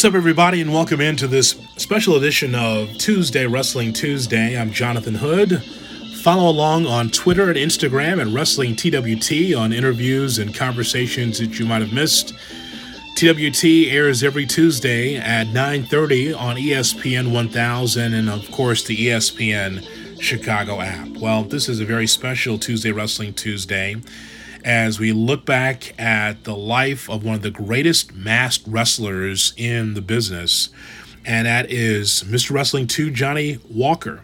What's up, everybody, and welcome into this special edition of Tuesday Wrestling Tuesday. I'm Jonathan Hood. Follow along on Twitter and Instagram at Wrestling TWT on interviews and conversations that you might have missed. TWT airs every Tuesday at 9:30 on ESPN 1000 and of course the ESPN Chicago app. Well, this is a very special Tuesday Wrestling Tuesday as we look back at the life of one of the greatest masked wrestlers in the business, and that is Mr. Wrestling 2 Johnny Walker.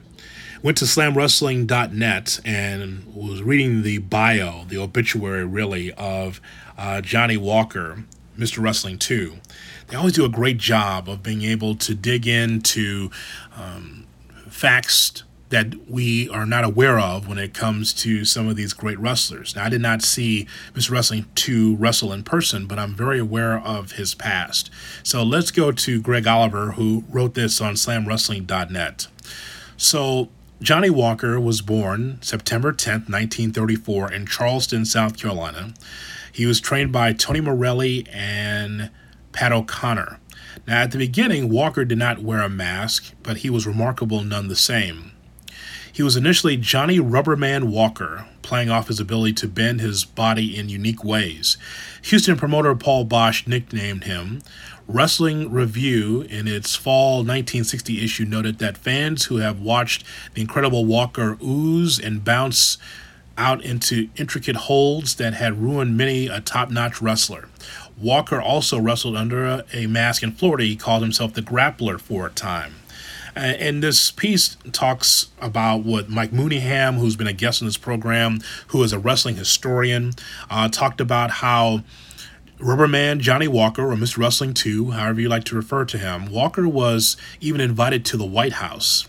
Went to slamwrestling.net and was reading the bio, the obituary really, of uh, Johnny Walker, Mr. Wrestling 2. They always do a great job of being able to dig into um, facts that we are not aware of when it comes to some of these great wrestlers. Now, I did not see Mr. Wrestling 2 wrestle in person, but I'm very aware of his past. So let's go to Greg Oliver, who wrote this on slamwrestling.net. So, Johnny Walker was born September 10th, 1934, in Charleston, South Carolina. He was trained by Tony Morelli and Pat O'Connor. Now, at the beginning, Walker did not wear a mask, but he was remarkable none the same. He was initially Johnny Rubberman Walker, playing off his ability to bend his body in unique ways. Houston promoter Paul Boesch nicknamed him. Wrestling Review, in its fall 1960 issue, noted that fans who have watched the incredible Walker ooze and bounce out into intricate holds that had ruined many a top notch wrestler. Walker also wrestled under a, a mask in Florida. He called himself the Grappler for a time. And this piece talks about what Mike Mooneyham, who's been a guest on this program, who is a wrestling historian, uh, talked about how Rubberman Johnny Walker, or Mr. Wrestling 2, however you like to refer to him, Walker was even invited to the White House.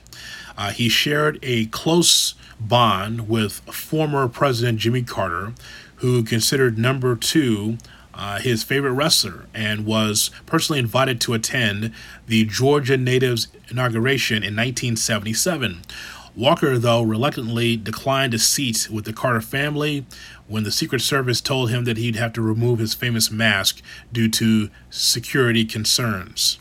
Uh, he shared a close bond with former President Jimmy Carter, who considered number two uh, his favorite wrestler, and was personally invited to attend the Georgia Natives inauguration in 1977. Walker, though, reluctantly declined a seat with the Carter family when the Secret Service told him that he'd have to remove his famous mask due to security concerns.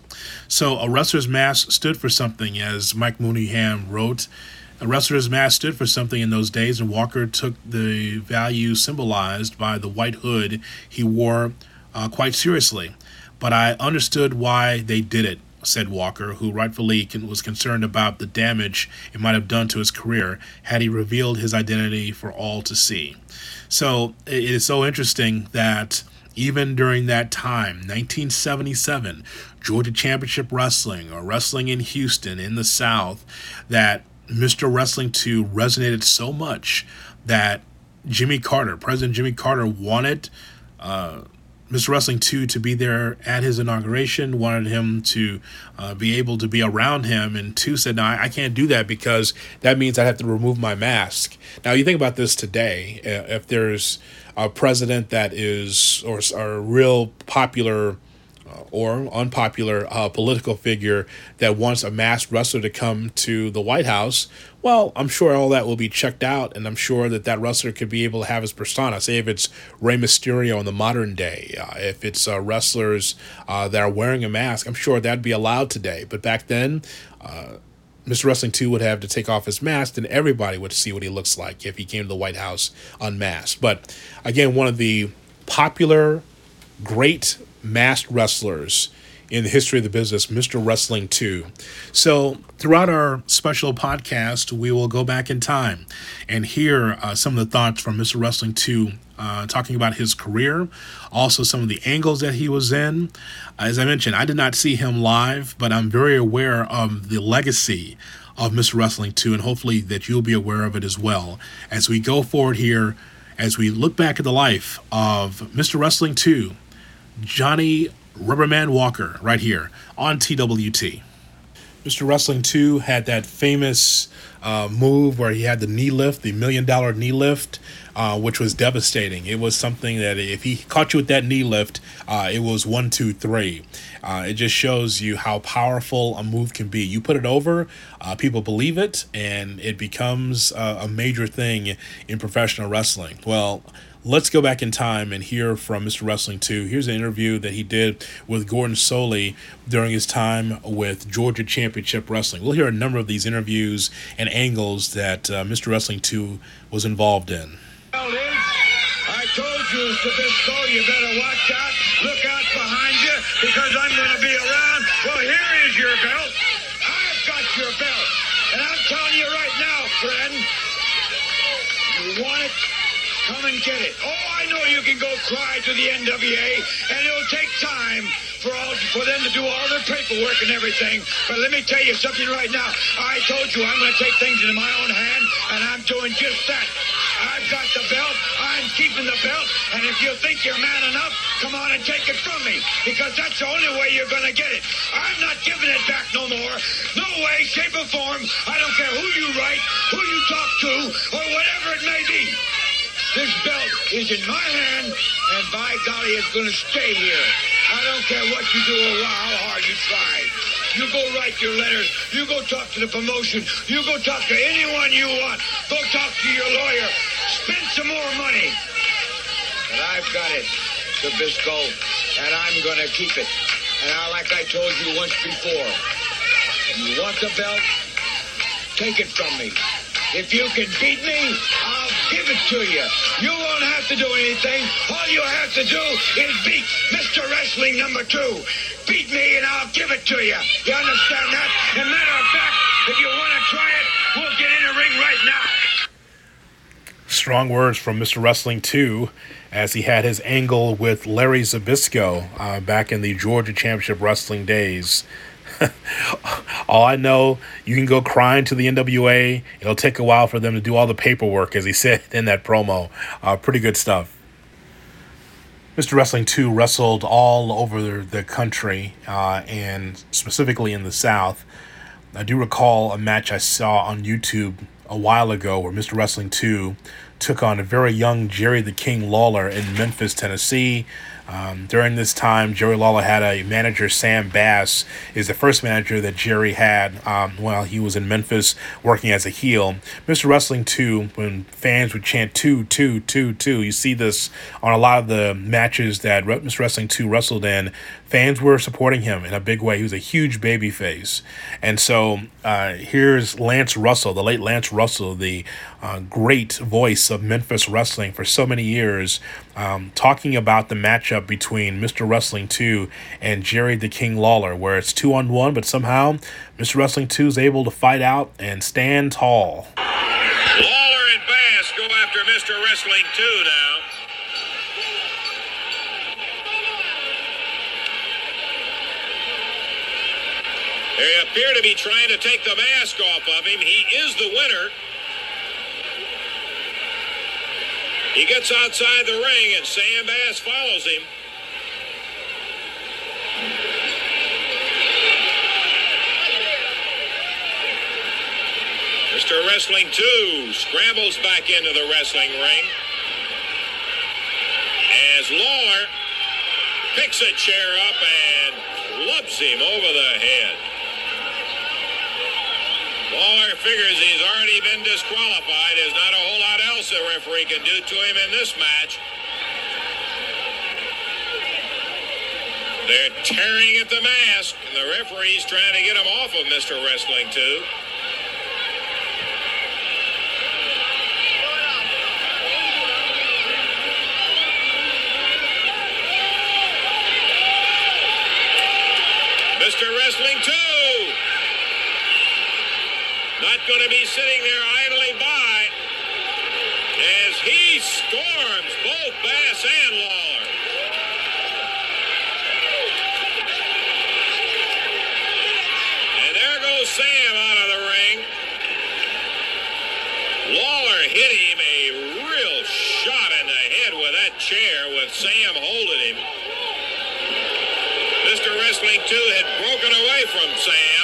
So, a wrestler's mask stood for something, as Mike Mooneyham wrote. A wrestler's mask stood for something in those days, and Walker took the value symbolized by the white hood he wore uh, quite seriously. But I understood why they did it, said Walker, who rightfully was concerned about the damage it might have done to his career had he revealed his identity for all to see. So it is so interesting that even during that time, 1977, Georgia Championship Wrestling or wrestling in Houston in the South, that Mr. Wrestling 2 resonated so much that Jimmy Carter, President Jimmy Carter, wanted uh, Mr. Wrestling 2 to be there at his inauguration, wanted him to uh, be able to be around him. And 2 said, No, I can't do that because that means I have to remove my mask. Now, you think about this today. If there's a president that is, or, or a real popular or unpopular uh, political figure that wants a masked wrestler to come to the White House, well, I'm sure all that will be checked out, and I'm sure that that wrestler could be able to have his persona. Say if it's Rey Mysterio in the modern day, uh, if it's uh, wrestlers uh, that are wearing a mask, I'm sure that'd be allowed today. But back then, uh, Mr. Wrestling 2 would have to take off his mask, and everybody would see what he looks like if he came to the White House unmasked. But again, one of the popular, great masked wrestlers in the history of the business, Mr. Wrestling 2. So, throughout our special podcast, we will go back in time and hear uh, some of the thoughts from Mr. Wrestling 2, uh, talking about his career, also some of the angles that he was in. As I mentioned, I did not see him live, but I'm very aware of the legacy of Mr. Wrestling 2, and hopefully that you'll be aware of it as well. As we go forward here, as we look back at the life of Mr. Wrestling 2, Johnny Rubberman Walker right here on TWT. Mr. Wrestling 2 had that famous uh, move where he had the knee lift, the million dollar knee lift, uh, which was devastating. It was something that if he caught you with that knee lift, uh, it was one, two, three. Uh, it just shows you how powerful a move can be. You put it over, uh, people believe it, and it becomes a major thing in professional wrestling. Well, let's go back in time and hear from Mr. Wrestling 2. Here's an interview that he did with Gordon Solie during his time with Georgia Championship Wrestling. We'll hear a number of these interviews and angles that uh, Mr. Wrestling 2 was involved in. I told you, Zbyszko, you better watch out, look out behind you, because I'm going to be around. Well, here is your belt. I've got your belt. And I'm telling you right now, friend, you want it? Come and get it. Oh, I know you can go cry to the NWA, and it'll take time for all for them to do all their paperwork and everything. But let me tell you something right now. I told you I'm going to take things into my own hand, and I'm doing just that. I've got the belt. I'm keeping the belt. And if you think you're man enough, come on and take it from me. Because that's the only way you're going to get it. I'm not giving it back no more. No way, shape, or form. I don't care who you write, who you talk to, or whatever it may be. This belt is in my hand, and by golly, it's going to stay here. I don't care what you do or how hard you try. You go write your letters. You go talk to the promotion. You go talk to anyone you want. Go talk to your lawyer. Spend some more money. But I've got it, Zbyszko, and I'm going to keep it. And I, like I told you once before, you want the belt? Take it from me. If you can beat me, I'll give it to you. You won't have to do anything. All you have to do is beat Mr. Wrestling number two. Beat me and I'll give it to you. You understand that? And matter of fact, if you want to try it, we'll get in the ring right now. Strong words from Mr. Wrestling 2 as he had his angle with Larry Zbyszko uh, back in the Georgia Championship Wrestling days. all I know, you can go crying to the NWA. It'll take a while for them to do all the paperwork, as he said in that promo. Uh, pretty good stuff. Mr. Wrestling 2 wrestled all over the country uh, and specifically in the South. I do recall a match I saw on YouTube a while ago where Mr. Wrestling 2 took on a very young Jerry the King Lawler in Memphis, Tennessee. Um, during this time, Jerry Lawler had a manager, Sam Bass, is the first manager that Jerry had um, while he was in Memphis working as a heel. Mr. Wrestling 2, when fans would chant 2, 2, 2, 2, you see this on a lot of the matches that Mr. Wrestling 2 wrestled in fans were supporting him in a big way. He was a huge baby face. And so uh, here's Lance Russell, the late Lance Russell, the uh, great voice of Memphis wrestling for so many years, um, talking about the matchup between Mr. Wrestling 2 and Jerry the King Lawler, where it's two on one, but somehow Mr. Wrestling 2 is able to fight out and stand tall. Lawler and Bass go after Mr. Wrestling 2 now. They appear to be trying to take the mask off of him. He is the winner. He gets outside the ring, and Sam Bass follows him. Mr. Wrestling 2 scrambles back into the wrestling ring as Lawler picks a chair up and clubs him over the head. Lawler figures he's already been disqualified. There's not a whole lot else the referee can do to him in this match. They're tearing at the mask, and the referee's trying to get him off of Mr. Wrestling, too. Mr. Wrestling 2 not going to be sitting there idly by as he storms both Bass and Lawler. And there goes Sam out of the ring. Lawler hit him a real shot in the head with that chair with Sam holding him. Mr. Wrestling 2 had broken away from Sam.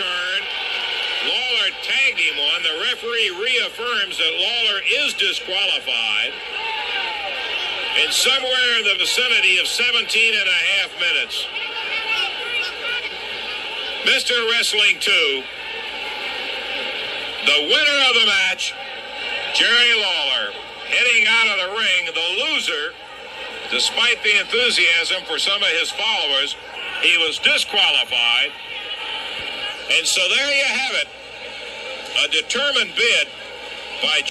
Lawler tagged him on. The referee reaffirms that Lawler is disqualified. And somewhere in the vicinity of 17 and a half minutes. Mr. Wrestling 2, the winner of the match, Jerry Lawler, heading out of the ring, the loser, despite the enthusiasm for some of his followers, he was disqualified. And so there you have it. A determined bid by.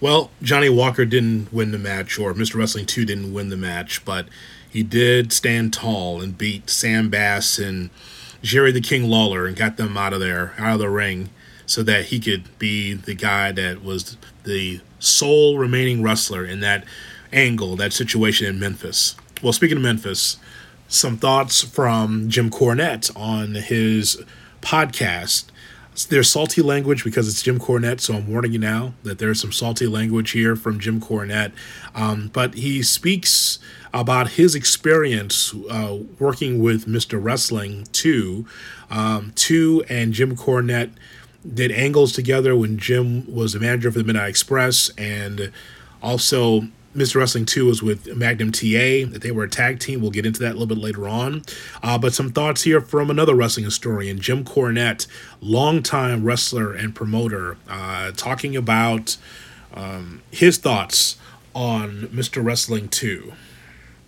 Well, Johnny Walker didn't win the match, or Mr. Wrestling 2 didn't win the match, but he did stand tall and beat Sam Bass and Jerry the King Lawler and got them out of there, out of the ring, so that he could be the guy that was the sole remaining wrestler in that angle, that situation in Memphis. Well, speaking of Memphis, some thoughts from Jim Cornette on his podcast. There's salty language because it's Jim Cornette, so I'm warning you now that there's some salty language here from Jim Cornette. Um, but he speaks about his experience uh, working with Mr. Wrestling 2. Um, 2 and Jim Cornette did angles together when Jim was the manager for the Midnight Express, and also Mr. Wrestling 2 was with Magnum TA, that they were a tag team. We'll get into that a little bit later on. Uh, but some thoughts here from another wrestling historian, Jim Cornette, longtime wrestler and promoter, uh, talking about um, his thoughts on Mr. Wrestling 2.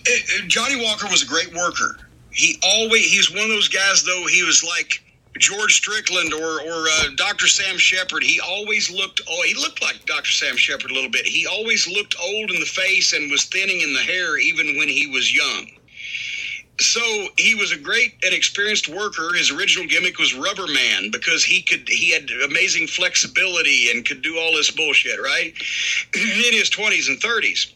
Uh, Johnny Walker was a great worker. He always, he's one of those guys, though, he was like, George Strickland or or uh, Dr. Sam Sheppard, he always looked oh he looked like Dr. Sam Sheppard a little bit. He always looked old in the face and was thinning in the hair even when he was young. So he was a great and experienced worker. His original gimmick was Rubber Man because he could he had amazing flexibility and could do all this bullshit, right? in his 20s and 30s.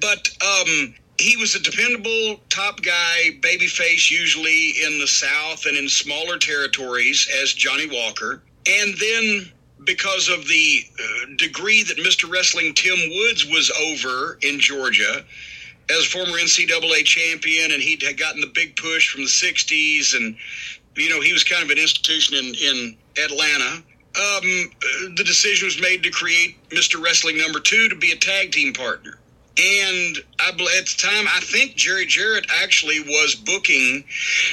But um he was a dependable top guy, babyface, usually in the South and in smaller territories as Johnny Walker. And then because of the uh, degree that Mr. Wrestling Tim Woods was over in Georgia as former NCAA champion, and he'd had gotten the big push from the 60s, and, you know, he was kind of an institution in, in Atlanta. Um, the decision was made to create Mr. Wrestling number two to be a tag team partner. And I, at the time, I think Jerry Jarrett actually was booking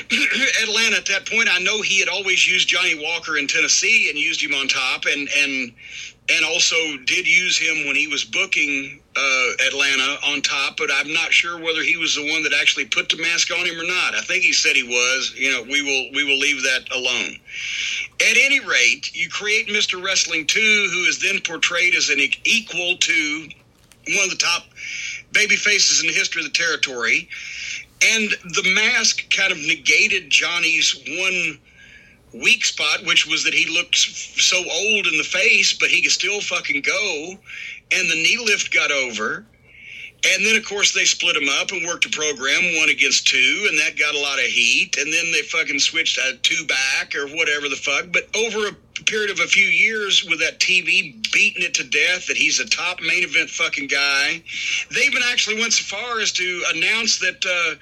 Atlanta at that point. I know he had always used Johnny Walker in Tennessee and used him on top, and and and also did use him when he was booking uh, Atlanta on top. But I'm not sure whether he was the one that actually put the mask on him or not. I think he said he was. You know, we will we will leave that alone. At any rate, you create Mr. Wrestling 2, who is then portrayed as an equal to one of the top baby faces in the history of the territory. And the mask kind of negated Johnny's one weak spot, which was that he looked so old in the face, but he could still fucking go. And the knee lift got over. And then, of course, they split him up and worked a program one against two, and that got a lot of heat. And then they fucking switched a two back or whatever the fuck. But over a period of a few years, with that TV beating it to death that he's a top main event fucking guy, they even actually went so far as to announce that. Uh,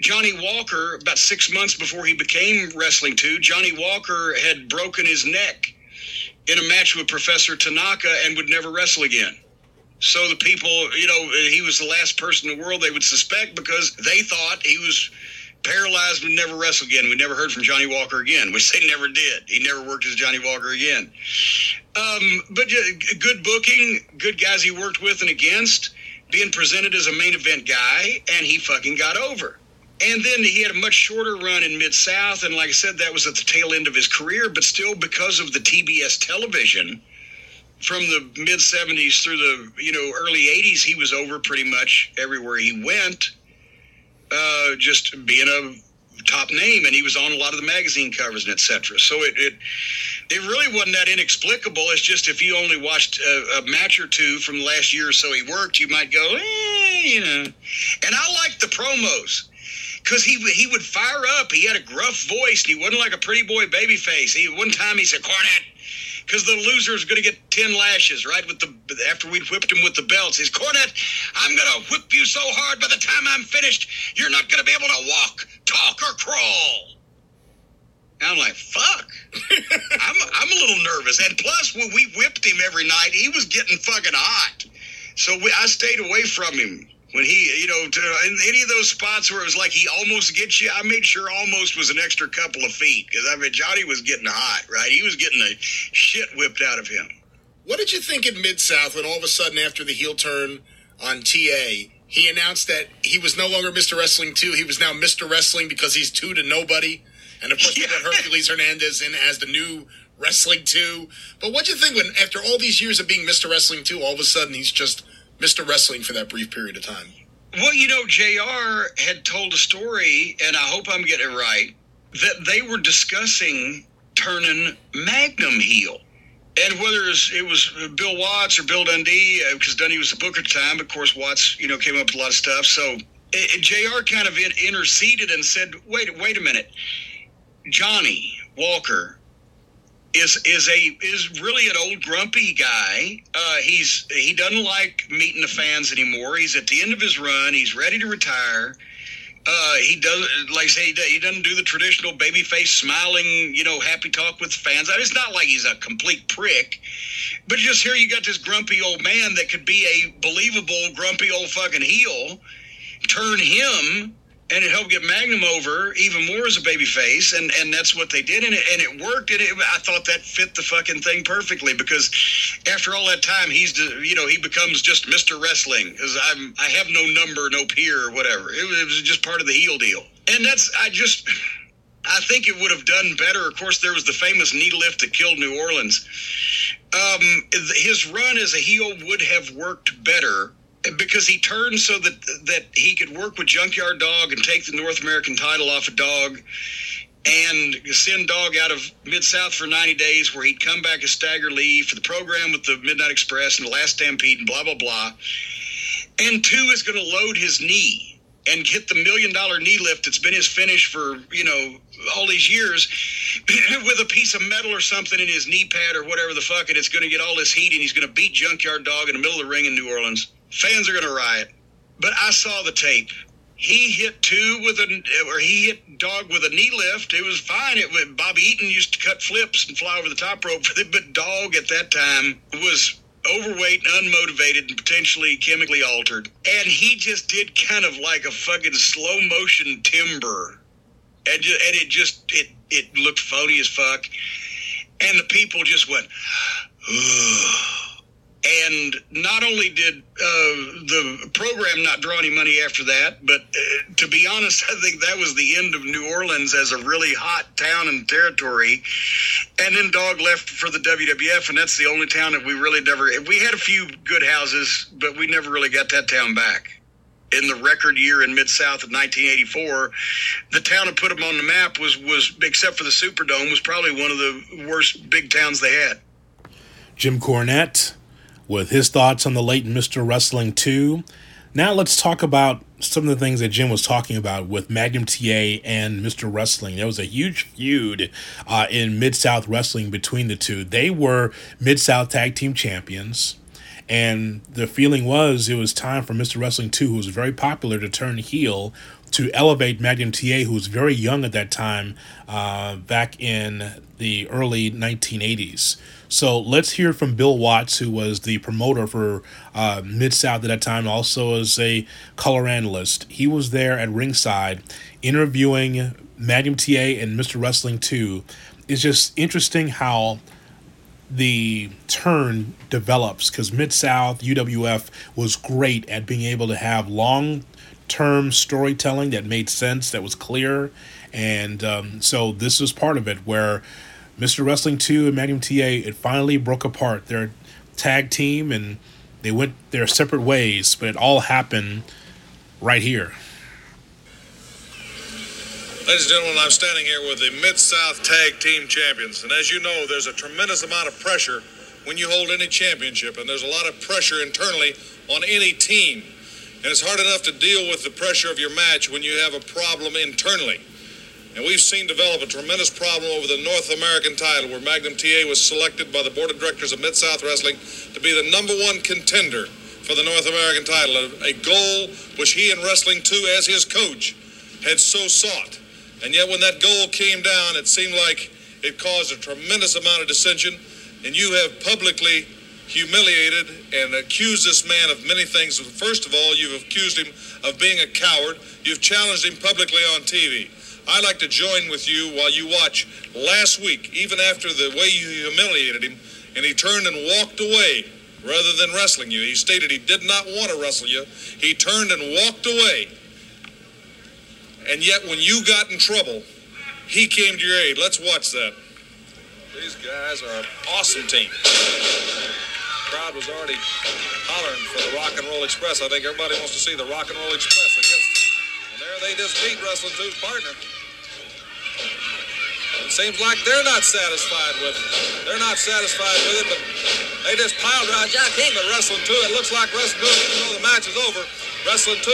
Johnny Walker, about six months before he became Wrestling 2, Johnny Walker had broken his neck in a match with Professor Tanaka and would never wrestle again. So the people, you know, he was the last person in the world they would suspect because they thought he was paralyzed and never wrestle again. We never heard from Johnny Walker again, which they never did. He never worked as Johnny Walker again. Um, but good booking, good guys he worked with and against, being presented as a main event guy, and he fucking got over. And then he had a much shorter run in Mid South, and like I said, that was at the tail end of his career. But still, because of the TBS television, from the mid 70s through the you know early 80s he was over pretty much everywhere he went uh, just being a top name and he was on a lot of the magazine covers and etc so it, it it really wasn't that inexplicable it's just if you only watched a, a match or two from the last year or so he worked you might go eh, you know and i liked the promos because he he would fire up. He had a gruff voice, and he wasn't like a pretty boy baby face. He one time he said, "Cornette, because the loser is going to get 10 lashes, right? With the After we'd whipped him with the belts. He's, Cornette, I'm going to whip you so hard by the time I'm finished, you're not going to be able to walk, talk, or crawl. I'm like, fuck. I'm, I'm a little nervous. And plus, when we whipped him every night, he was getting fucking hot. So we, I stayed away from him. When he, you know, to, in any of those spots where it was like he almost gets you, I made sure almost was an extra couple of feet because I mean Johnny was getting hot, right? He was getting the shit whipped out of him. What did you think in Mid South when all of a sudden after the heel turn on TA, he announced that he was no longer Mr. Wrestling 2, he was now Mr. Wrestling because he's two to nobody. And of course, yeah. we got Hercules Hernandez in as the new Wrestling 2. But what'd you think when, after all these years of being Mr. Wrestling 2, all of a sudden he's just Mr. Wrestling for that brief period of time? Well, you know, JR had told a story, and I hope I'm getting it right, that they were discussing turning Magnum heel. And whether it was Bill Watts or Bill Dundee, because uh, Dundee was the booker at the time, of course, Watts, you know, came up with a lot of stuff. So JR kind of interceded and said, wait, wait a minute. Johnny Walker is is a is really an old grumpy guy. Uh, he's he doesn't like meeting the fans anymore. He's at the end of his run. He's ready to retire. Uh, he does like I say he doesn't do the traditional baby face smiling, you know, happy talk with fans. I mean, it's not like he's a complete prick, but just here you got this grumpy old man that could be a believable grumpy old fucking heel. Turn him and it helped get Magnum over even more as a baby face, and and that's what they did, and it and it worked. And it, I thought that fit the fucking thing perfectly because after all that time, he's you know he becomes just Mister Wrestling because I'm I have no number, no peer, or whatever. It was, it was just part of the heel deal, and that's I just. I think it would have done better. Of course, there was the famous knee lift that killed New Orleans. Um, his run as a heel would have worked better because he turned so that that he could work with Junkyard Dog and take the North American title off of Dog and send Dog out of Mid South for 90 days, where he'd come back as Stagger Lee for the program with the Midnight Express and the Last Stampede and blah blah blah. And two is going to load his knee and hit the million dollar knee lift that's been his finish for you know all these years with a piece of metal or something in his knee pad or whatever the fuck and it's going to get all this heat and he's going to beat junkyard dog in the middle of the ring in new orleans fans are going to riot. But I saw the tape. He hit two with a, or he hit dog with a knee lift. It was fine. It was, Bobby Eaton used to cut flips and fly over the top rope, but dog at that time was overweight, and unmotivated, and potentially chemically altered. And he just did kind of like a fucking slow motion timber, and just, and it just it it looked phony as fuck. And the people just went. Ugh and not only did uh, the program not draw any money after that, but uh, to be honest, I think that was the end of New Orleans as a really hot town and territory. And then Dog left for the WWF, and that's the only town that we really never. We had a few good houses, but we never really got that town back. In the record year in Mid South of 1984, the town that put them on the map was was except for the Superdome was probably one of the worst big towns they had. Jim Cornette with his thoughts on the late Mr. Wrestling 2. Now let's talk about some of the things that Jim was talking about with Magnum TA and Mr. Wrestling. There was a huge feud uh, in Mid South Wrestling between the two. They were Mid South Tag Team Champions. And the feeling was it was time for Mr. Wrestling 2, who was very popular, to turn heel to elevate Magnum TA, who was very young at that time, uh, back in the early 1980s. So let's hear from Bill Watts, who was the promoter for uh, Mid South at that time, also as a color analyst. He was there at ringside interviewing Magnum TA and Mr. Wrestling 2. It's just interesting how the turn develops because Mid South UWF was great at being able to have long term storytelling that made sense, that was clear. And um, so this was part of it where Mr. Wrestling 2 and Magnum TA, it finally broke apart. Their tag team and they went their separate ways, but it all happened right here. Ladies and gentlemen, I'm standing here with the Mid South Tag Team Champions. And as you know, there's a tremendous amount of pressure when you hold any championship, and there's a lot of pressure internally on any team. And it's hard enough to deal with the pressure of your match when you have a problem internally. And we've seen develop a tremendous problem over the North American title, where Magnum TA was selected by the board of directors of Mid South Wrestling to be the number one contender for the North American title, a, goal which he and Wrestling 2, as his coach, had so sought. And yet, when that goal came down, it seemed like it caused a tremendous amount of dissension. And you have publicly humiliated and accused this man of many things. First of all, you've accused him of being a coward. You've challenged him publicly on TV. I'd like to join with you while you watch last week, even after the way you humiliated him, and he turned and walked away rather than wrestling you. He stated he did not want to wrestle you. He turned and walked away. And yet, when you got in trouble, he came to your aid. Let's watch that. These guys are an awesome team. The crowd was already hollering for the Rock and Roll Express. I think everybody wants to see the Rock and Roll Express against them. And there they just beat Wrestling 2's partner. Seems like they're not satisfied with it. they're not satisfied with it, but they just piled right Jack into Wrestling 2. It looks like Wrestling 2, even though the match is over, Wrestling 2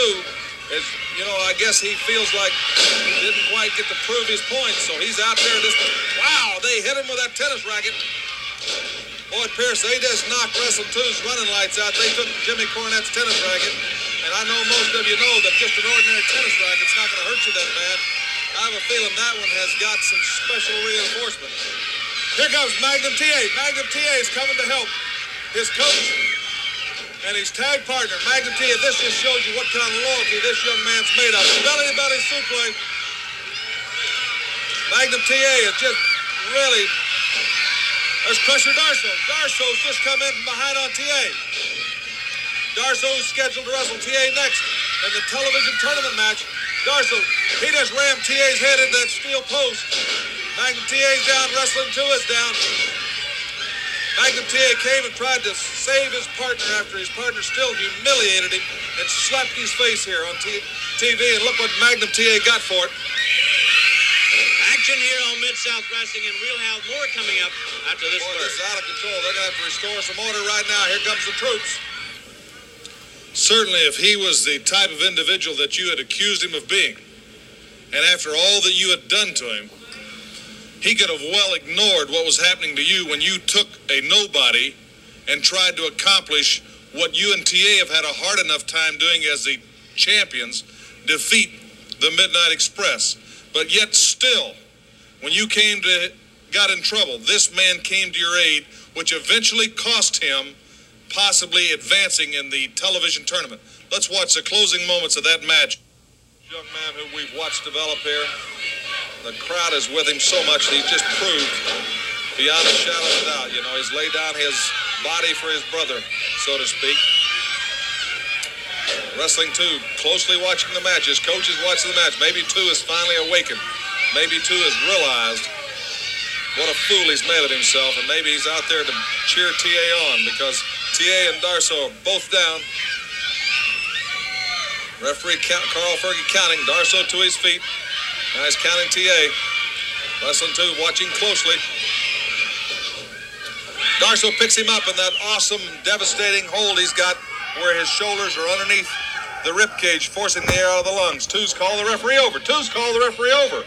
is, you know, I guess he feels like he didn't quite get to prove his point, so he's out there just, wow, they hit him with that tennis racket. Boy, Pierce, they just knocked Wrestling 2's running lights out. They took Jimmy Cornette's tennis racket, and I know most of you know that just an ordinary tennis racket's not going to hurt you that bad. I have a feeling that one has got some special reinforcement. Here comes Magnum TA. Magnum TA is coming to help his coach and his tag partner, Magnum TA. This just shows you what kind of loyalty this young man's made of. Belly to belly suplex. Magnum TA is just really. There's Crusher Darsow. Darsow's just come in from behind on TA. Darsow's scheduled to wrestle TA next in the television tournament match. Darsow, he just rammed TA's head into that steel post. Magnum TA's down, wrestling two is down. Magnum TA came and tried to save his partner after his partner still humiliated him and slapped his face here on t- TV. And look what Magnum TA got for it. Action here on Mid South Wrestling, and we'll have more coming up after this Boy, this is out of control. They're going to have to restore some order right now. Here comes the troops. Certainly, if he was the type of individual that you had accused him of being, and after all that you had done to him, he could have well ignored what was happening to you when you took a nobody and tried to accomplish what you and TA have had a hard enough time doing as the champions defeat the Midnight Express. But yet, still, when you came to got in trouble, this man came to your aid, which eventually cost him possibly advancing in the television tournament. Let's watch the closing moments of that match. Young man who we've watched develop here. The crowd is with him so much that he's just proved beyond a shadow of a doubt. You know, he's laid down his body for his brother, so to speak. Wrestling two, closely watching the match. His coach is watching the match. Maybe two is finally awakened. Maybe two has realized what a fool he's made of himself, and maybe he's out there to cheer TA on because TA and Darsow both down. Referee count, Carl Fergie counting. Darsow to his feet. Nice counting TA. Wrestling two, watching closely. Darsow picks him up in that awesome, devastating hold he's got where his shoulders are underneath the rib cage, forcing the air out of the lungs. Two's call the referee over. Two's call the referee over.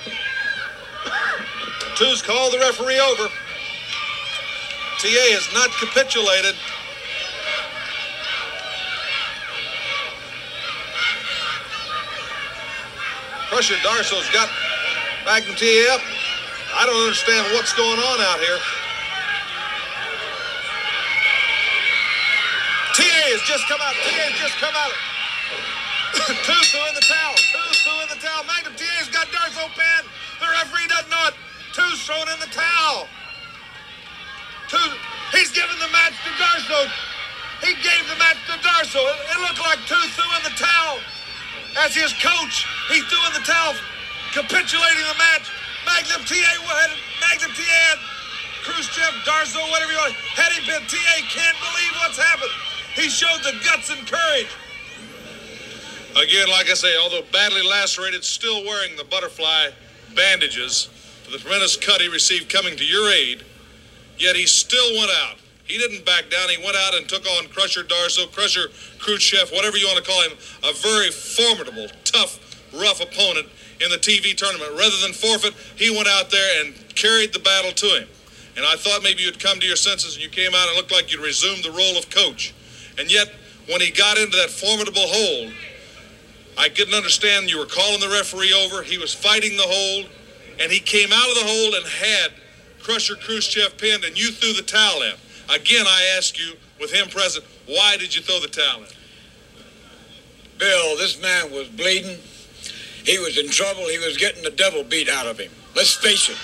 Two's call the referee over. TA has not capitulated. Crusher Darsow's got Magnum TA up. I don't understand what's going on out here. TA has just come out. TA has just come out. Threw in the towel. Threw in the towel. Magnum TA's got Darsow pinned. The referee doesn't know it. Two's thrown in the towel. Two. He's giving the match to Darsow. He gave the match to Darsow. It, it looked like threw in the towel. As his coach, he threw in the towel, capitulating the match. Magnum TA had Magnum TA had Khrushchev, Darsow, whatever you want. Had he been TA, can't believe what's happened. He showed the guts and courage. Again, like I say, although badly lacerated, still wearing the butterfly bandages for the tremendous cut he received coming to your aid, yet he still went out. He didn't back down. He went out and took on Crusher Darsow, Crusher Khrushchev, whatever you want to call him, a very formidable, tough, rough opponent in the TV tournament. Rather than forfeit, he went out there and carried the battle to him. And I thought maybe you'd come to your senses and you came out and looked like you'd resumed the role of coach. And yet, when he got into that formidable hold, I couldn't understand you were calling the referee over. He was fighting the hold, and he came out of the hold and had Crusher Khrushchev pinned, and you threw the towel in. Again, I ask you, with him present, why did you throw the towel in? Bill, this man was bleeding. He was in trouble. He was getting the devil beat out of him. Let's face it.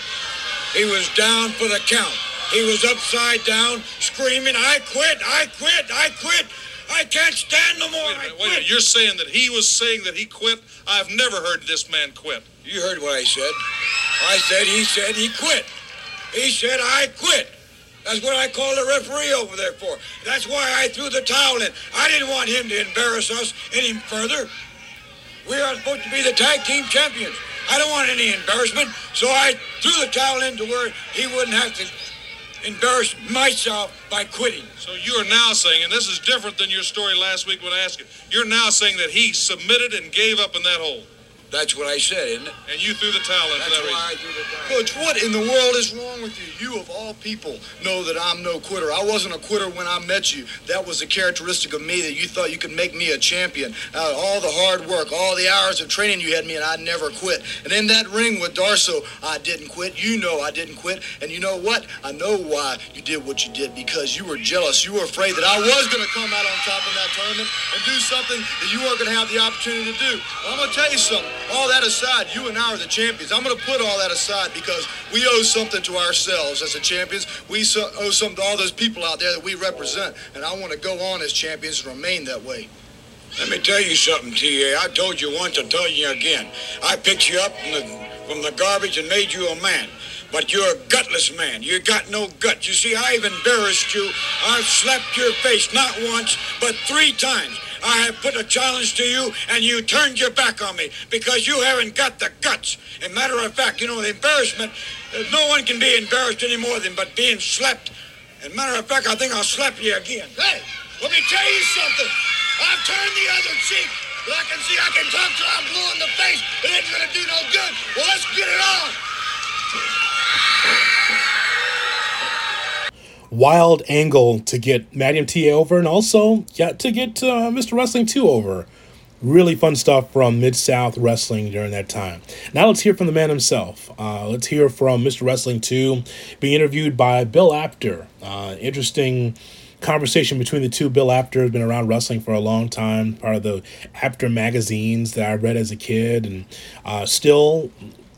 He was down for the count. He was upside down, screaming, I quit, I quit, I quit. I can't stand no more. Wait a minute, wait a minute. You're saying that he was saying that he quit? I've never heard this man quit. You heard what I said. I said he said he quit. He said I quit. That's what I called the referee over there for. That's why I threw the towel in. I didn't want him to embarrass us any further. We are supposed to be the tag team champions. I don't want any embarrassment, so I threw the towel in to where he wouldn't have to embarrass myself by quitting. So you are now saying, and this is different than your story last week when I asked you, you're now saying that he submitted and gave up in that hole, That's what I said, isn't it? and you threw the towel in for That's that reason. why I threw the towel. Coach, what in the world is wrong with you? You, of all people, know that I'm no quitter. I wasn't a quitter when I met you. That was a characteristic of me that you thought you could make me a champion. Out of all the hard work, all the hours of training you had me, and I never quit. And in that ring with Darsow, I didn't quit. You know I didn't quit. And you know what? I know why you did what you did because you were jealous. You were afraid that I was going to come out on top in that tournament and do something that you weren't going to have the opportunity to do. Well, I'm going to tell you something. All that aside, you and I are the champions. I'm going to put all that aside because we owe something to ourselves as the champions. We so- owe something to all those people out there that we represent. And I want to go on as champions and remain that way. Let me tell you something, T.A. I told you once, I'll tell you again. I picked you up from the, from the garbage and made you a man. But you're a gutless man. You got no guts. You see, I've embarrassed you. I've slapped your face not once, but three times. I have put a challenge to you, and you turned your back on me because you haven't got the guts. And matter of fact, you know, the embarrassment, uh, no one can be embarrassed any more than but being slapped. And matter of fact, I think I'll slap you again. Hey, let me tell you something. I've turned the other cheek. But I can see I can talk till I'm blue in the face. It ain't gonna do no good. Well, let's get it on. Wild angle to get Magnum TA over and also yeah, to get uh, Mr. Wrestling 2 over. Really fun stuff from Mid South Wrestling during that time. Now let's hear from the man himself. Uh, let's hear from Mr. Wrestling 2 being interviewed by Bill Apter. Uh, interesting conversation between the two. Bill Apter has been around wrestling for a long time, part of the Apter magazines that I read as a kid, and uh, still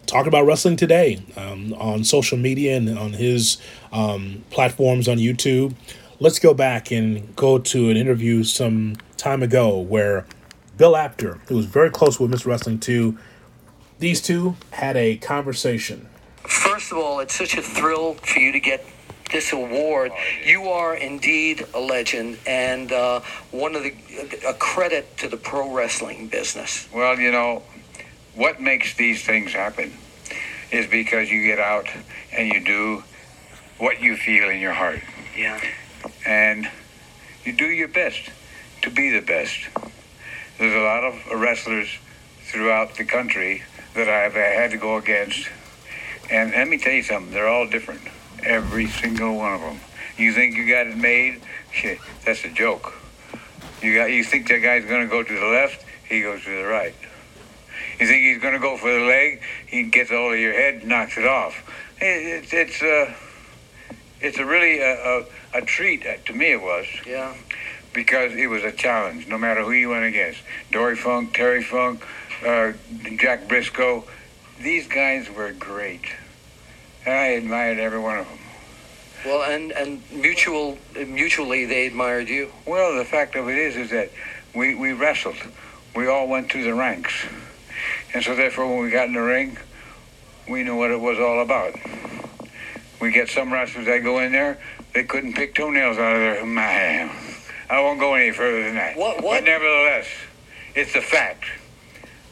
talking about wrestling today um, on social media and on his um, platforms on YouTube. Let's go back and go to an interview some time ago where Bill Apter, who was very close with Mr. Wrestling 2, these two had a conversation. First of all, it's such a thrill for you to get this award. You are indeed a legend and uh, one of the a credit to the pro wrestling business. Well, you know, what makes these things happen is because you get out and you do what you feel in your heart. Yeah. And you do your best to be the best. There's a lot of wrestlers throughout the country that I've had to go against. And let me tell you something, they're all different. Every single one of them. You think you got it made? Shit, that's a joke. You got you think that guy's gonna go to the left, he goes to the right. You think he's going to go for the leg? He gets all of your head, knocks it off. It, it's it's uh, it's a really a, a, a treat uh, to me. It was Yeah. because it was a challenge, no matter who you went against. Dory Funk, Terry Funk, uh, Jack Briscoe. These guys were great. I admired every one of them. Well, and and mutual mutually they admired you. Well, the fact of it is, is that we, we wrestled. We all went through the ranks. And so therefore, when we got in the ring, we knew what it was all about. We get some wrestlers that go in there, they couldn't pick toenails out of their man. I won't go any further than that. What- what- But nevertheless, it's a fact.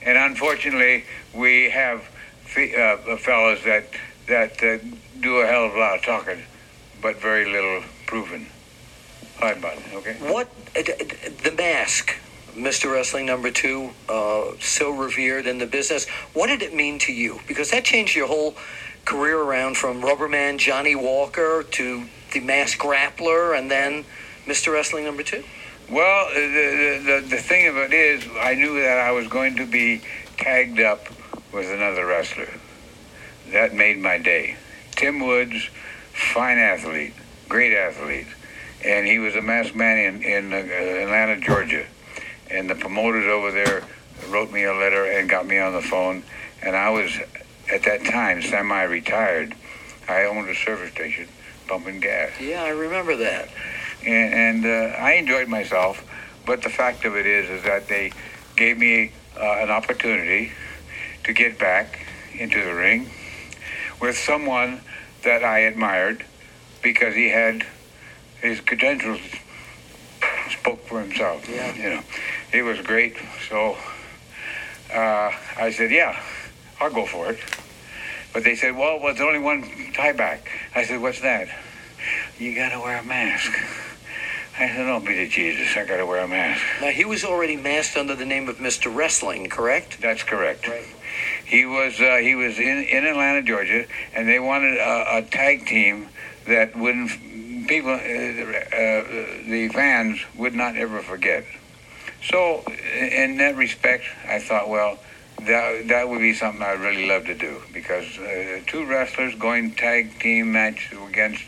And unfortunately, we have fe- uh, fellas that that uh, do a hell of a lot of talking, but very little proven. Hi, bud. Okay. What uh, the mask, Mr. Wrestling number two, uh, so revered in the business. What did it mean to you? Because that changed your whole career around from Rubberman Johnny Walker to the mask grappler, and then Mr. Wrestling number two. Well, the, the, the thing of it is, I knew that I was going to be tagged up with another wrestler. That made my day. Tim Woods, fine athlete, great athlete, and he was a masked man in, in uh, Atlanta, Georgia. And the promoters over there wrote me a letter and got me on the phone. And I was, at that time, semi-retired. I owned a service station, pumping gas. Yeah, I remember that. And, and uh, I enjoyed myself. But the fact of it is, is that they gave me uh, an opportunity to get back into the ring with someone that I admired because he had his credentials spoke for himself. Yeah. You know, he was great. So uh, I said, yeah, I'll go for it. But they said, well, well, there's only one tie back. I said, what's that? You got to wear a mask. I said, don't be the Jesus. I got to wear a mask. Now, he was already masked under the name of Mr. Wrestling, correct? That's correct. Right. He was uh, he was in, in Atlanta, Georgia, and they wanted a, a tag team that wouldn't people uh, uh, the fans would not ever forget. So in that respect, I thought, well, that that would be something I'd really love to do because uh, two wrestlers going tag team match against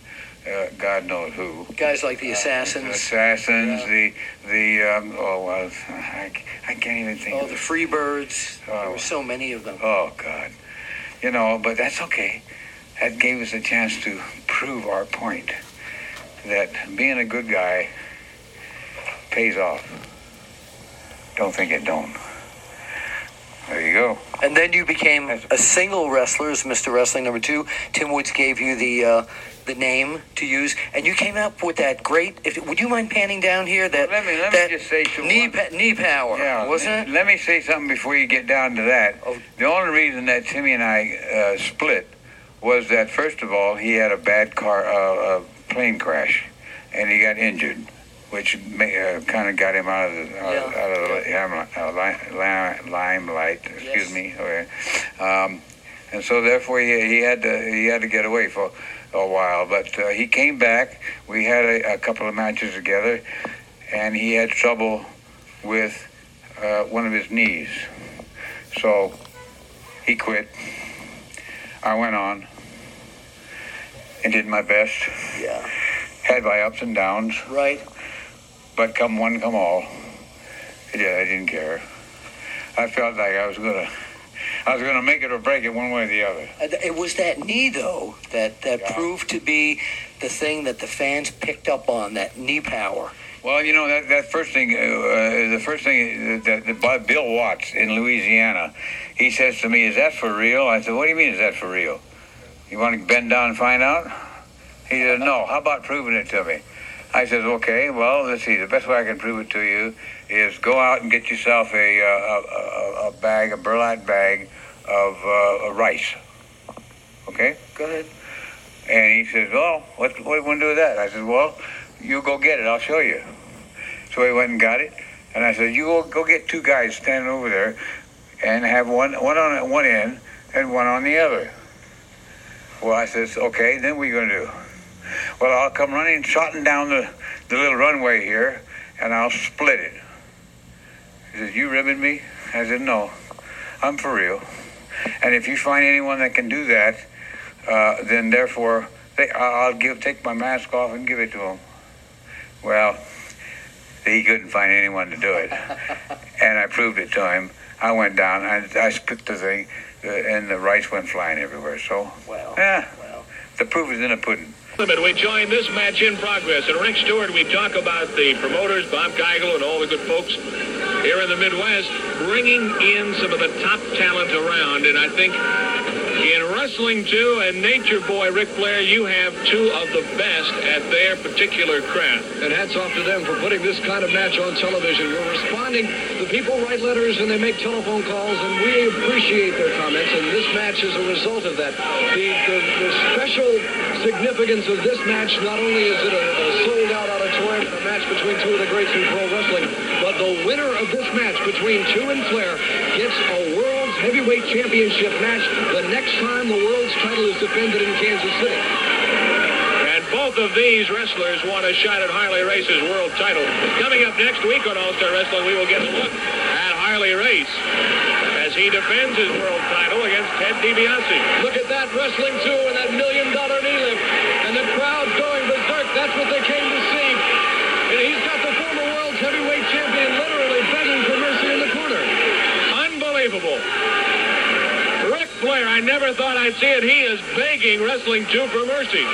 uh, God knows who. Guys like the Assassins. Assassins, Yeah. the the um, oh well, I, I can't even think. Oh, of the. Freebirds. There Oh. were so many of them. Oh God, you know, but that's okay. That gave us a chance to prove our point that being a good guy pays off. Don't think it don't. There you go. And then you became a single wrestler as Mr. Wrestling number two. Tim Woods gave you the uh, the name to use, and you came up with that great. If, would you mind panning down here? That Let me let me just say to knee pa- knee power, Yeah, wasn't let, it? let me say something before you get down to that. Oh. The only reason that Timmy and I uh, split was that first of all he had a bad car, uh, uh, plane crash, and he got injured, which uh, kind of got him out of the out, Yeah. out of the li- uh, li- li- limelight. Excuse Yes. me. Okay. Um, and so therefore he, he had to he had to get away for a while. But uh, he came back. We had a, a couple of matches together, and he had trouble with uh, one of his knees. So he quit. I went on and did my best. Yeah. Had my ups and downs, Right. but come one, come all. Yeah, I didn't care. I felt like I was gonna, I was gonna make it or break it one way or the other. It was that knee though that that Yeah. proved to be the thing that the fans picked up on. That knee power. Well, you know that that first thing, uh, uh, the first thing that, that by Bill Watts in Louisiana, he says to me, "Is that for real?" I said, "What do you mean, is that for real? You want to bend down and find out?" He said, "No. How about proving it to me?" I says, "Okay. Well, let's see. The best way I can prove it to you is go out and get yourself a uh, a, a, a bag, a burlap bag of uh, rice. Okay." Go ahead. And he says, "Well, what what do you want to do with that?" I said, "Well, you go get it. I'll show you." So he went and got it, and I said, "You go, go get two guys standing over there, and have one one on one end and one on the other." Well, I says, "Okay, then what are you gonna do?" Well, I'll come running, trotting down the the little runway here, and I'll split it. He says, "You ribbing me?" I said, "No, I'm for real. And if you find anyone that can do that." uh, then therefore they, I'll give take my mask off and give it to him. Well, he couldn't find anyone to do it, and I proved it to him. I went down, I, I split the thing, Uh, and the rice went flying everywhere. So, Well. yeah, Well. the proof is in the pudding. We join this match in progress. And Rick Stewart, we talk about the promoters, Bob Geigel, and all the good folks here in the Midwest, bringing in some of the top talent around. And I think in wrestling, too, and Nature Boy Ric Flair, you have two of the best at their particular craft. And hats off to them for putting this kind of match on television. We're responding. The people write letters and they make telephone calls, and we appreciate their comments. And this match is a result of that. The, the, the special significance of this match, not only is it a, a sold-out auditorium, a match between two of the greats in pro wrestling, but the winner of this match between Two and Flair gets a World's Heavyweight Championship match the next time the world's title is defended in Kansas City. Both of these wrestlers want a shot at Harley Race's world title. Coming up next week on All Star Wrestling, we will get a look at Harley Race as he defends his world title against Ted DiBiase. Look at that wrestling too and that million dollar knee lift. And the crowd's going berserk. That's what they came to see. And he's got the former world's heavyweight champion literally begging for mercy in the corner. Unbelievable. Flair, I never thought I'd see it. He is begging Wrestling 2 for mercy.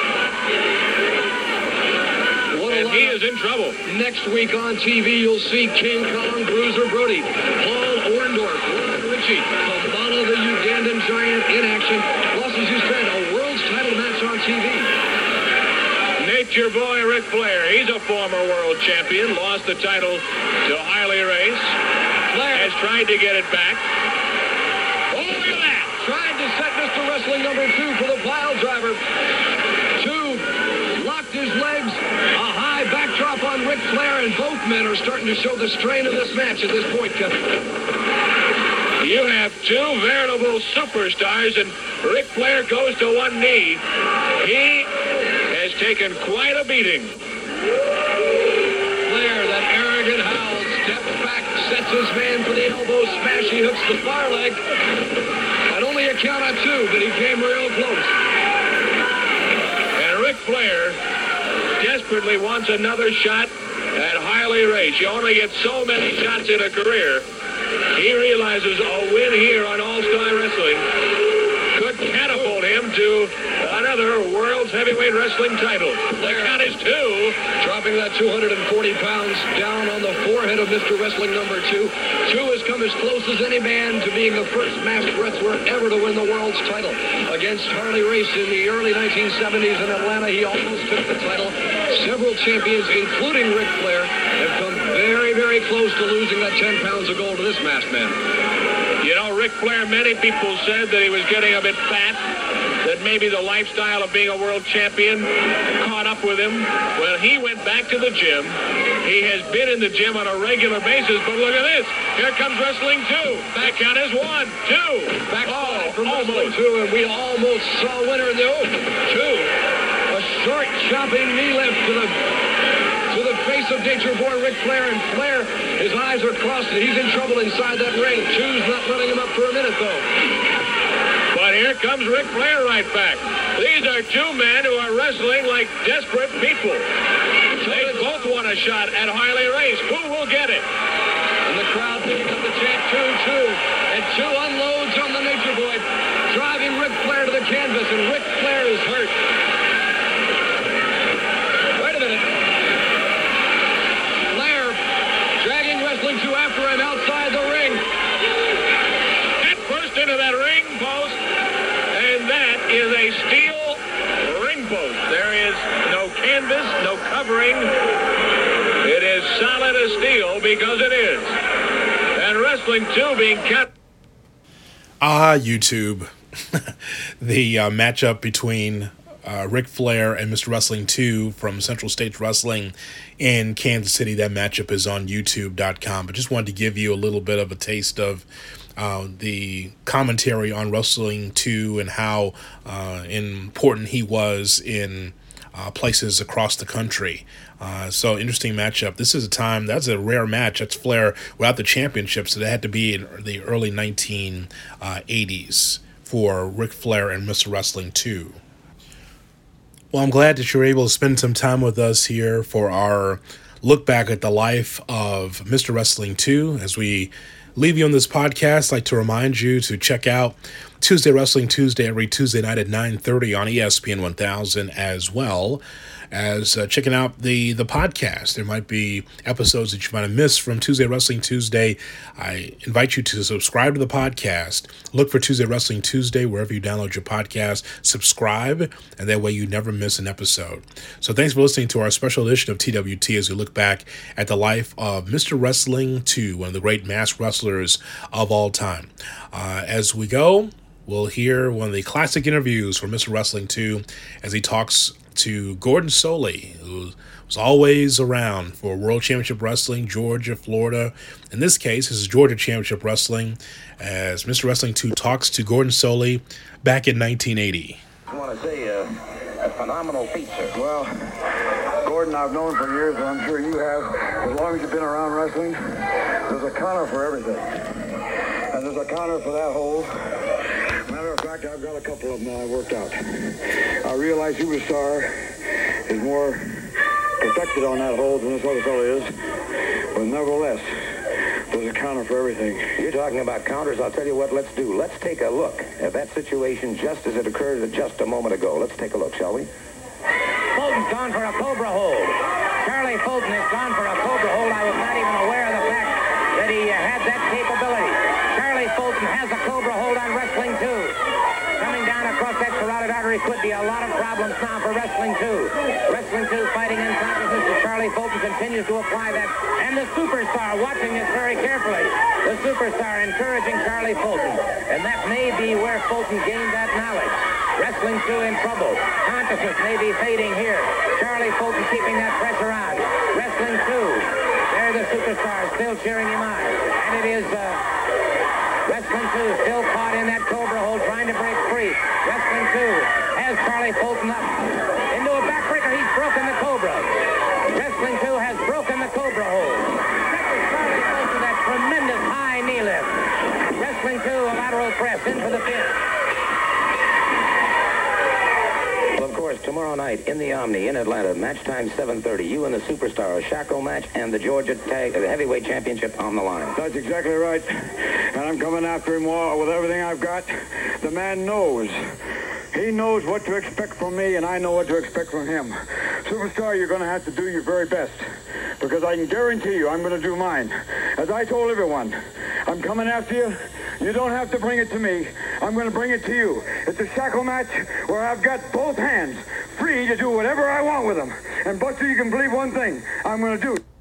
And he is in trouble. Next week on TV, you'll see King Kong, Bruiser Brody, Paul Orndorff, Ron Ritchie, Kamala the Ugandan Giant in action. Plus, as you said, a world's title match on TV. Nature Boy Ric Flair, he's a former world champion, lost the title to Harley Race. Flair has tried to get it back. Oh, look at that! To set Mr. Wrestling number two for the pile driver. Two locked his legs. A high backdrop on Ric Flair, and both men are starting to show the strain of this match at this point, Kevin. You have two veritable superstars, and Ric Flair goes to one knee. He has taken quite a beating. Flair, that arrogant howl, steps back, sets his man for the elbow smash. He hooks the far leg. A count of two, but he came real close. And Ric Flair desperately wants another shot at Harley Race. You only get so many shots in a career. He realizes a win here on All-Star Wrestling could catapult him to another World's Heavyweight Wrestling title. The count is two. Dropping that 240 pounds down on the forehead of Mr. Wrestling number two. Two has come as close as any man to being the first masked wrestler ever to win the world's title. Against Harley Race in the early 1970s in Atlanta, he almost took the title. Several champions, including Ric Flair, have come very, very close to losing that 10 pounds of gold to this masked man. You know, Ric Flair, many people said that he was getting a bit fat, that maybe the lifestyle of being a world champion caught up with him. Well, he went back to the gym. He has been in the gym on a regular basis, but look at this. Here comes Wrestling 2. Back count is one, two. Backside oh, from almost. two, and we almost saw a winner in the open. Two. A short chopping knee lift to the to the face of Nature Boy Ric Flair, and Flair, his eyes are crossed, and he's in trouble inside that ring. Two's not letting him up for a minute though. But here comes Ric Flair right back. These are two men who are wrestling like desperate people. Shot at Harley Race. Who will get it? And the crowd picking up the chant two two, and two unloads on the Nature Boy, driving Ric Flair to the canvas, and Ric Flair is hurt. Wait a minute. Flair dragging Wrestling 2 after him outside the ring. Head first into that ring post, and that is a steel ring post. There is no canvas, no covering. As steel because it is. And Wrestling 2 being cut. Ah, YouTube. the uh, matchup between uh, Ric Flair and Mr. Wrestling 2 from Central States Wrestling in Kansas City. That matchup is on YouTube.com. But just wanted to give you a little bit of a taste of uh, the commentary on Wrestling 2 and how uh, important he was in uh, places across the country. Uh, so interesting matchup. This is a time that's a rare match. That's Flair without the championship, so that had to be in the early 1980s for Ric Flair and Mr. Wrestling 2. Well, I'm glad that you're able to spend some time with us here for our look back at the life of Mr. Wrestling 2 as we leave you on this podcast. I'd like to remind you to check out Tuesday Wrestling Tuesday every Tuesday night at 9:30 on ESPN 1000 as well as uh, checking out the the podcast. There might be episodes that you might have missed from Tuesday Wrestling Tuesday. I invite you to subscribe to the podcast. Look for Tuesday Wrestling Tuesday wherever you download your podcast. Subscribe, and that way you never miss an episode. So thanks for listening to our special edition of TWT as we look back at the life of Mr. Wrestling 2, one of the great masked wrestlers of all time. Uh, as we go, we'll hear one of the classic interviews from Mr. Wrestling 2 as he talks to Gordon Solie, who was always around for World Championship Wrestling, Georgia, Florida. In this case, this is Georgia Championship Wrestling, as Mr. Wrestling 2 talks to Gordon Solie back in 1980. I want to say, uh, a phenomenal feat, sir. Well, Gordon, I've known for years, and I'm sure you have. As long as you've been around wrestling, there's a counter for everything. And there's a counter for that hold. Matter of fact, I've got a couple of them that I worked out. I realize Superstar is more protected on that hold than this other fellow is. But nevertheless, there's a counter for everything. You're talking about counters. I'll tell you what, let's do. Let's take a look at that situation just as it occurred just a moment ago. Let's take a look, shall we? Fulton's gone for a Cobra hold. Charlie Fulton is gone for a Cobra hold. I was artery could be a lot of problems now for Wrestling 2. Wrestling 2 fighting in consciousness as Charlie Fulton continues to apply that. And the superstar watching this very carefully. The superstar encouraging Charlie Fulton. And that may be where Fulton gained that knowledge. Wrestling 2 in trouble. Consciousness may be fading here. Charlie Fulton keeping that pressure on. Wrestling 2. There the superstar still cheering him on. And it is uh, Wrestling 2 still caught in that Cobra hold trying to break free. Wrestling 2 has Charlie Fulton up. Into a backbreaker. He's broken the Cobra. Wrestling 2 has broken the Cobra hold. Charlie Fulton that tremendous high knee lift. Wrestling 2 a lateral press into the pin. Well, of course, tomorrow night in the Omni in Atlanta, match time 7.30. You and the Superstar, shackle match, and the Georgia Tag uh, Heavyweight Championship on the line. That's exactly right. And I'm coming after him with everything I've got. The man knows. He knows what to expect from me, and I know what to expect from him. Superstar, you're going to have to do your very best. Because I can guarantee you I'm going to do mine. As I told everyone, I'm coming after you. You don't have to bring it to me. I'm going to bring it to you. It's a shackle match where I've got both hands free to do whatever I want with them. And Buster, you can believe one thing. I'm going to do.